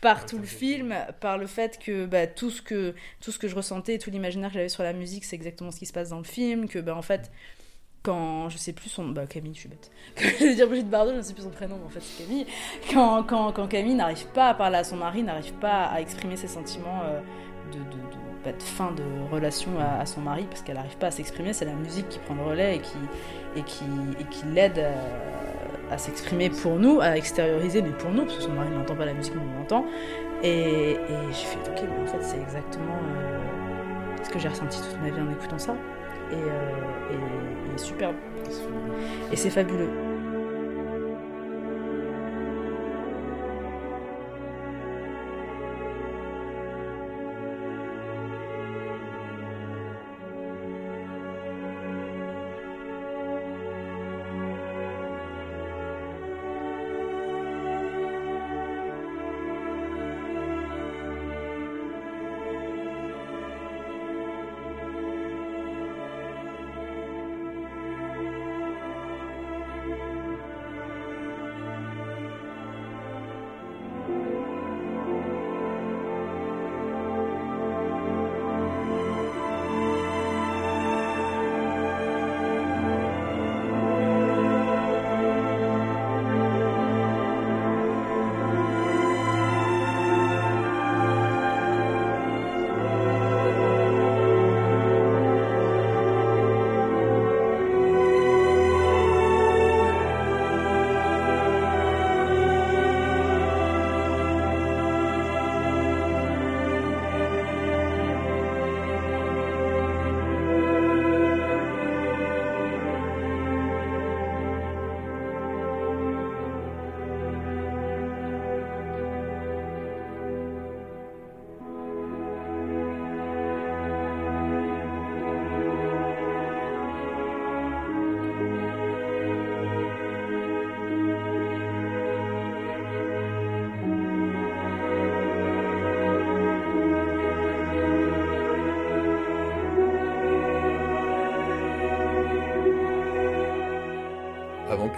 par tout le film, par le fait que bah, tout, ce que tout ce que je ressentais, tout l'imaginaire que j'avais sur la musique, c'est exactement ce qui se passe dans le film, que bah, en fait, quand, je sais plus son... Bah Camille, je suis bête. Je vais dire Brigitte Bardot, je ne sais plus son prénom, mais en fait c'est Camille. Quand, quand, quand Camille n'arrive pas à parler à son mari, n'arrive pas à exprimer ses sentiments euh, bah, de fin de relation à, son mari, parce qu'elle n'arrive pas à s'exprimer, c'est la musique qui prend le relais et qui, et qui, et qui l'aide à, à s'exprimer pour nous, à extérioriser, mais pour nous, parce que son mari n'entend pas la musique, on l'entend. Et, et j'ai fait, ok, mais en fait c'est exactement euh, ce que j'ai ressenti toute ma vie en écoutant ça. Euh, et, superbe. Et c'est fabuleux.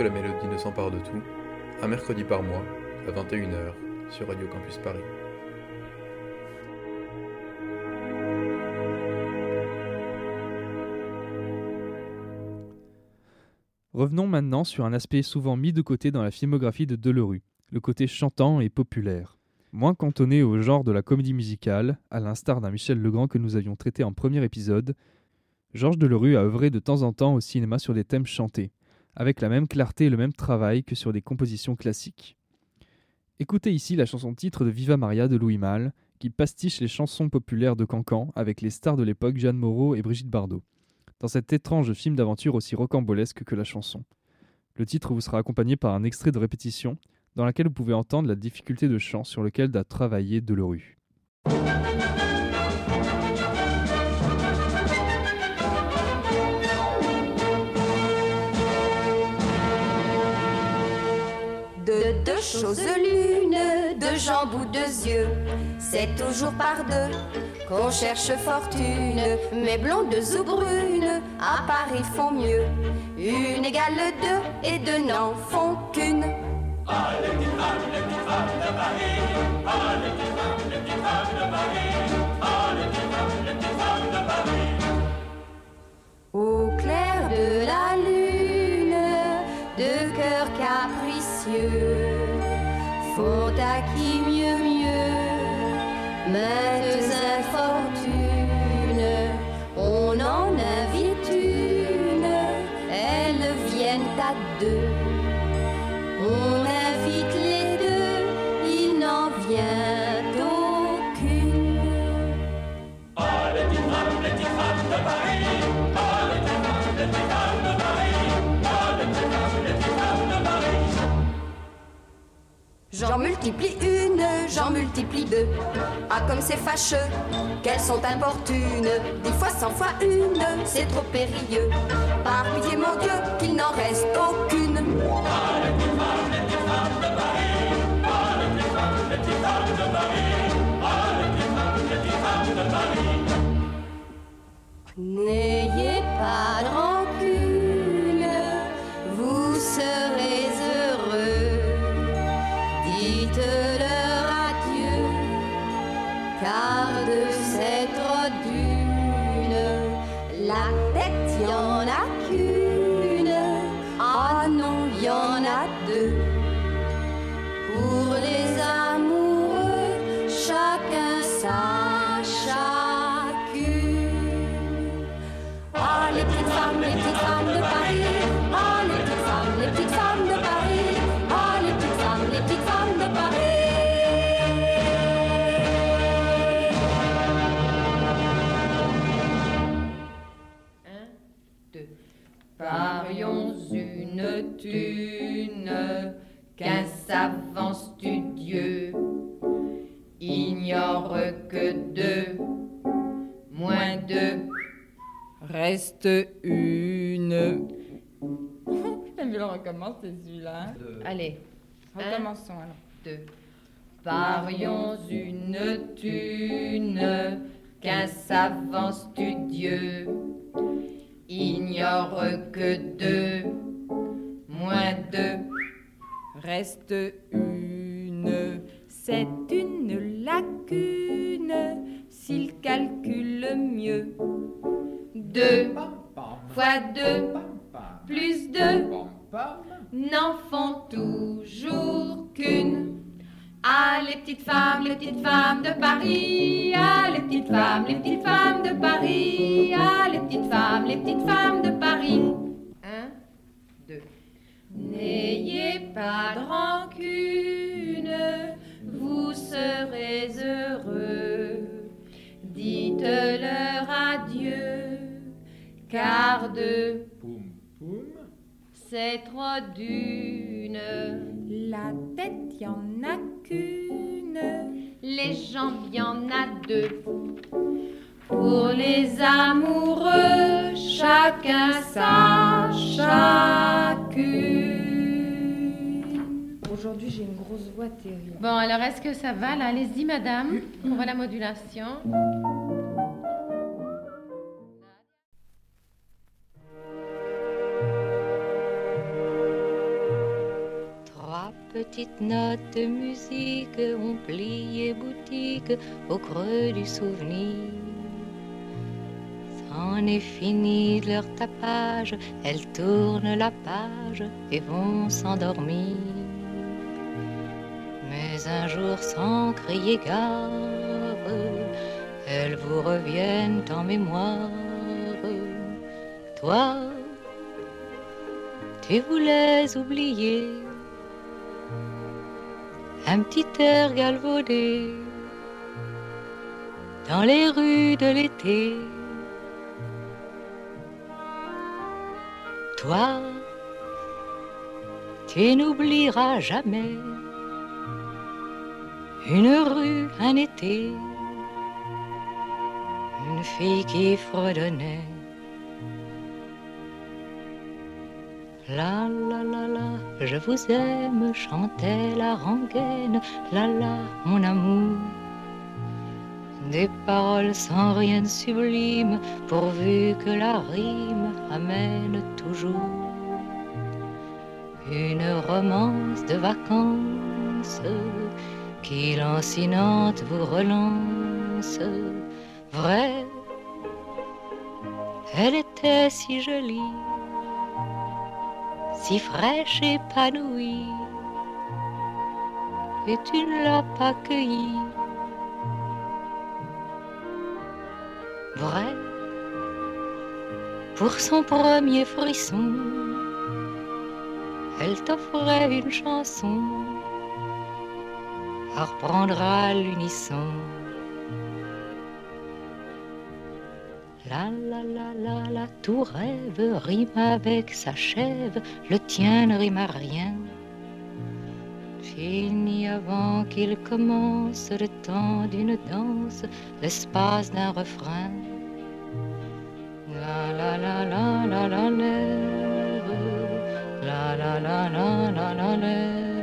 Que la mélodie ne s'empare de tout, un mercredi par mois, à 21h, sur Radio Campus Paris. Revenons maintenant sur un aspect souvent mis de côté dans la filmographie de Delerue, le côté chantant et populaire. Moins cantonné au genre de la comédie musicale, à l'instar d'un Michel Legrand que nous avions traité en premier épisode, Georges Delerue a œuvré de temps en temps au cinéma sur des thèmes chantés, avec la même clarté et le même travail que sur des compositions classiques. Écoutez ici la chanson titre de Viva Maria de Louis Malle, qui pastiche les chansons populaires de Cancan avec les stars de l'époque Jeanne Moreau et Brigitte Bardot, dans cet étrange film d'aventure aussi rocambolesque que la chanson. Le titre vous sera accompagné par un extrait de répétition, dans laquelle vous pouvez entendre la difficulté de chant sur lequel a travaillé Delerue. Deux choses l'une, deux jambes ou deux yeux, c'est toujours par deux qu'on cherche fortune. Mais blondes ou brunes, à Paris font mieux. Une égale deux et deux n'en font qu'une. Au clair de la lune, deux cœurs capricieux à qui mieux mieux maintes infortunes. J'en multiplie une, j'en multiplie deux. Ah, comme c'est fâcheux, qu'elles sont importunes. Dix fois, cent fois une, c'est trop périlleux. Par mon Dieu, qu'il n'en reste aucune. Reste une. J'aime bien le recommencer celui-là. hein. Allez. Recommençons alors. Deux. Parions une thune qu'un savant studieux ignore que deux moins deux Reste une. C'est une lacune s'il calcule mieux. Deux fois deux plus deux n'en font toujours qu'une. Ah, les petites femmes, les petites femmes de Paris. Ah, les petites femmes, les petites femmes de Paris. Ah, les petites femmes, les petites femmes de Paris. Un, deux. N'ayez pas de rancune, vous serez heureux. Dites-leur adieu, car de c'est trop d'une. La tête y en a qu'une. Les jambes y en a deux. Pour les amoureux, chacun sa chacune. Aujourd'hui, j'ai une grosse voix terrible. Bon, alors est-ce que ça va? Là Allez-y, madame. On voit la modulation. Trois petites notes de musique ont plié boutique au creux du souvenir. C'en est fini de leur tapage, elles tournent la page et vont s'endormir. Un jour sans crier gare, elles vous reviennent en mémoire. Toi, tu voulais oublier un petit air galvaudé dans les rues de l'été. Toi, tu n'oublieras jamais une rue, un été, une fille qui fredonnait. La la la la, je vous aime, chantait la rengaine. La la, mon amour. Des paroles sans rien de sublime, pourvu que la rime amène toujours une romance de vacances qui lancinante vous relance. Vrai, elle était si jolie si fraîche, épanouie, et tu ne l'as pas cueillie. Vrai, pour son premier frisson, elle t'offrait une chanson à l'unisson. La la la la la, tout rêve rime avec sa chèvre, le tien ne rime à rien. Fini avant qu'il commence le temps d'une danse, l'espace d'un refrain. La la la la la la la la la la la la la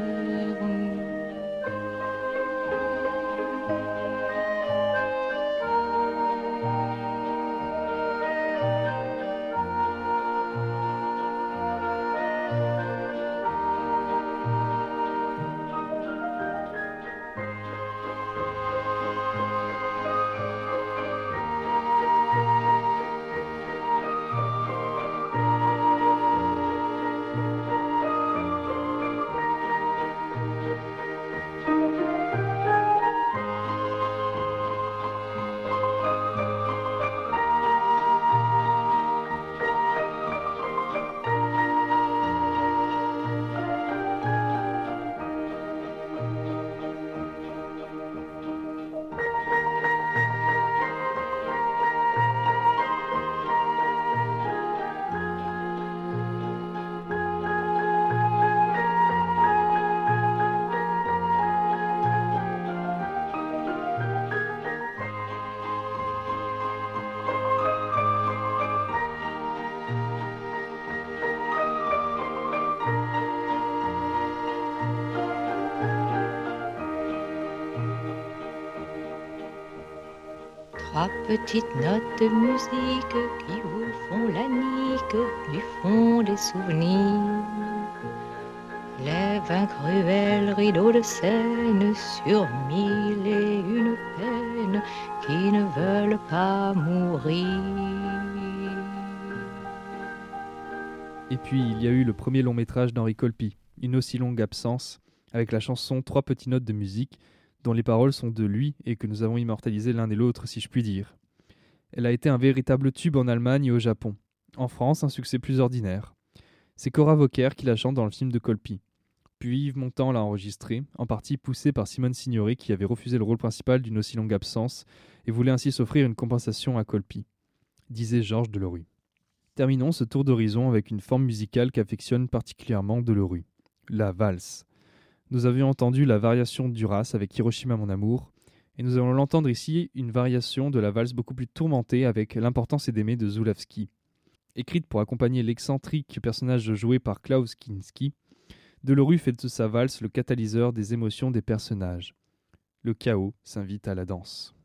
petites notes de musique qui vous font la nique du fond des souvenirs. Lève un cruel rideau de scène sur mille et une peines qui ne veulent pas mourir. Et puis il y a eu le premier long métrage d'Henri Colpi, Une aussi longue absence, avec la chanson Trois petites notes de musique dont les paroles sont de lui et que nous avons immortalisé l'un et l'autre, si je puis dire. Elle a été un véritable tube en Allemagne et au Japon. En France, un succès plus ordinaire. C'est Cora Vauquer qui la chante dans le film de Colpi. Puis Yves Montand l'a enregistré, en partie poussé par Simone Signoret qui avait refusé le rôle principal d'une aussi longue absence et voulait ainsi s'offrir une compensation à Colpi, disait Georges Delerue. Terminons ce tour d'horizon avec une forme musicale qu'affectionne particulièrement Delerue, la valse. Nous avions entendu la variation d'Uras avec Hiroshima mon amour, et nous allons l'entendre ici une variation de la valse beaucoup plus tourmentée avec L'importance est d'aimer de Zulawski. Écrite pour accompagner l'excentrique personnage joué par Klaus Kinski, Delorue fait de sa valse le catalyseur des émotions des personnages. Le chaos s'invite à la danse.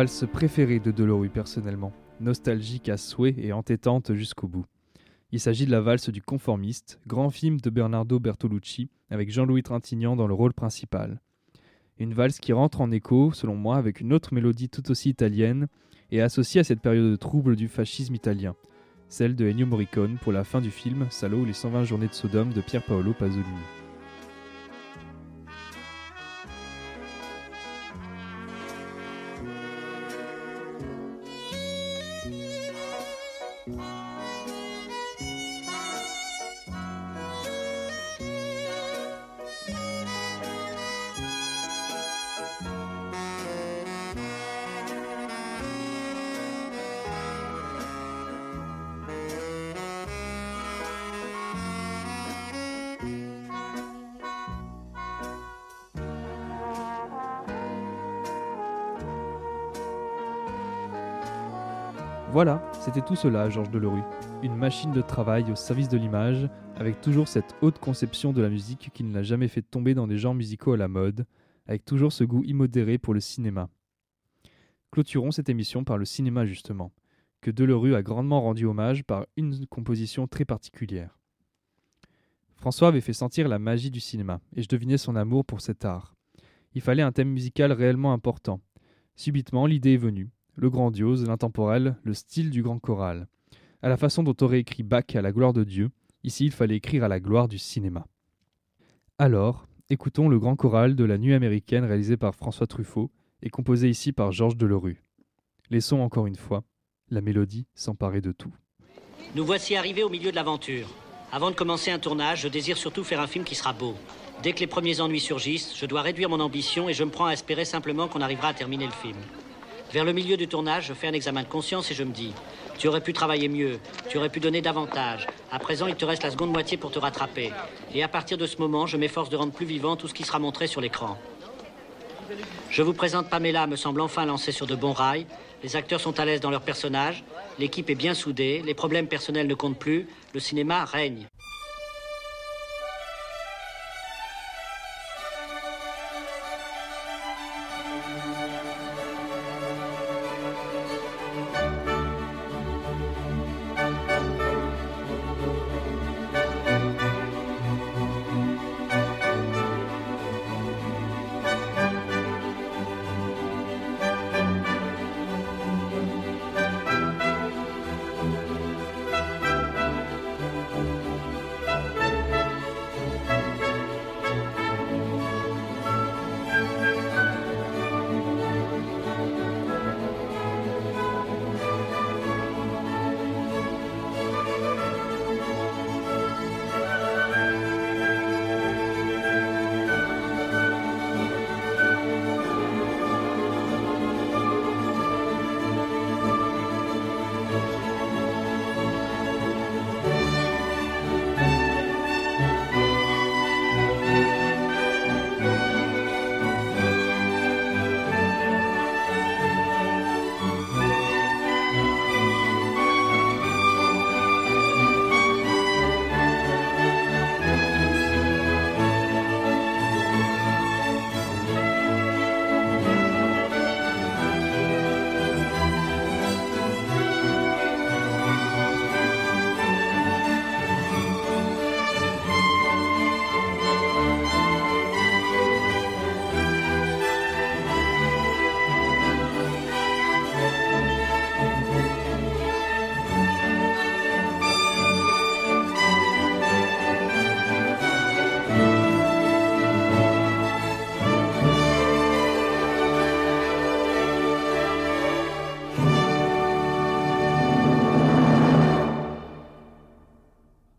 Valse préférée de Delorue personnellement, nostalgique à souhait et entêtante jusqu'au bout. Il s'agit de la valse du conformiste, grand film de Bernardo Bertolucci, avec Jean-Louis Trintignant dans le rôle principal. Une valse qui rentre en écho, selon moi, avec une autre mélodie tout aussi italienne et associée à cette période de trouble du fascisme italien, celle de Ennio Morricone pour la fin du film Salo ou les 120 journées de Sodome de Pier Paolo Pasolini. Voilà, c'était tout cela, Georges Delerue. Une machine de travail au service de l'image, avec toujours cette haute conception de la musique qui ne l'a jamais fait tomber dans des genres musicaux à la mode, avec toujours ce goût immodéré pour le cinéma. Clôturons cette émission par le cinéma justement, que Delerue a grandement rendu hommage par une composition très particulière. François avait fait sentir la magie du cinéma, et je devinais son amour pour cet art. Il fallait un thème musical réellement important. Subitement, l'idée est venue, le grandiose, l'intemporel, le style du grand choral. À la façon dont aurait écrit Bach à la gloire de Dieu, ici il fallait écrire à la gloire du cinéma. Alors, écoutons le grand choral de la nuit américaine réalisé par François Truffaut et composé ici par Georges Delerue. Laissons encore une fois la mélodie s'emparer de tout. Nous voici arrivés au milieu de l'aventure. Avant de commencer un tournage, je désire surtout faire un film qui sera beau. Dès que les premiers ennuis surgissent, je dois réduire mon ambition et je me prends à espérer simplement qu'on arrivera à terminer le film. Vers le milieu du tournage, je fais un examen de conscience et je me dis Tu aurais pu travailler mieux, tu aurais pu donner davantage. À présent, il te reste la seconde moitié pour te rattraper. Et à partir de ce moment, je m'efforce de rendre plus vivant tout ce qui sera montré sur l'écran. Je vous présente Pamela, me semble enfin lancée sur de bons rails. Les acteurs sont à l'aise dans leurs personnages, l'équipe est bien soudée, les problèmes personnels ne comptent plus, le cinéma règne.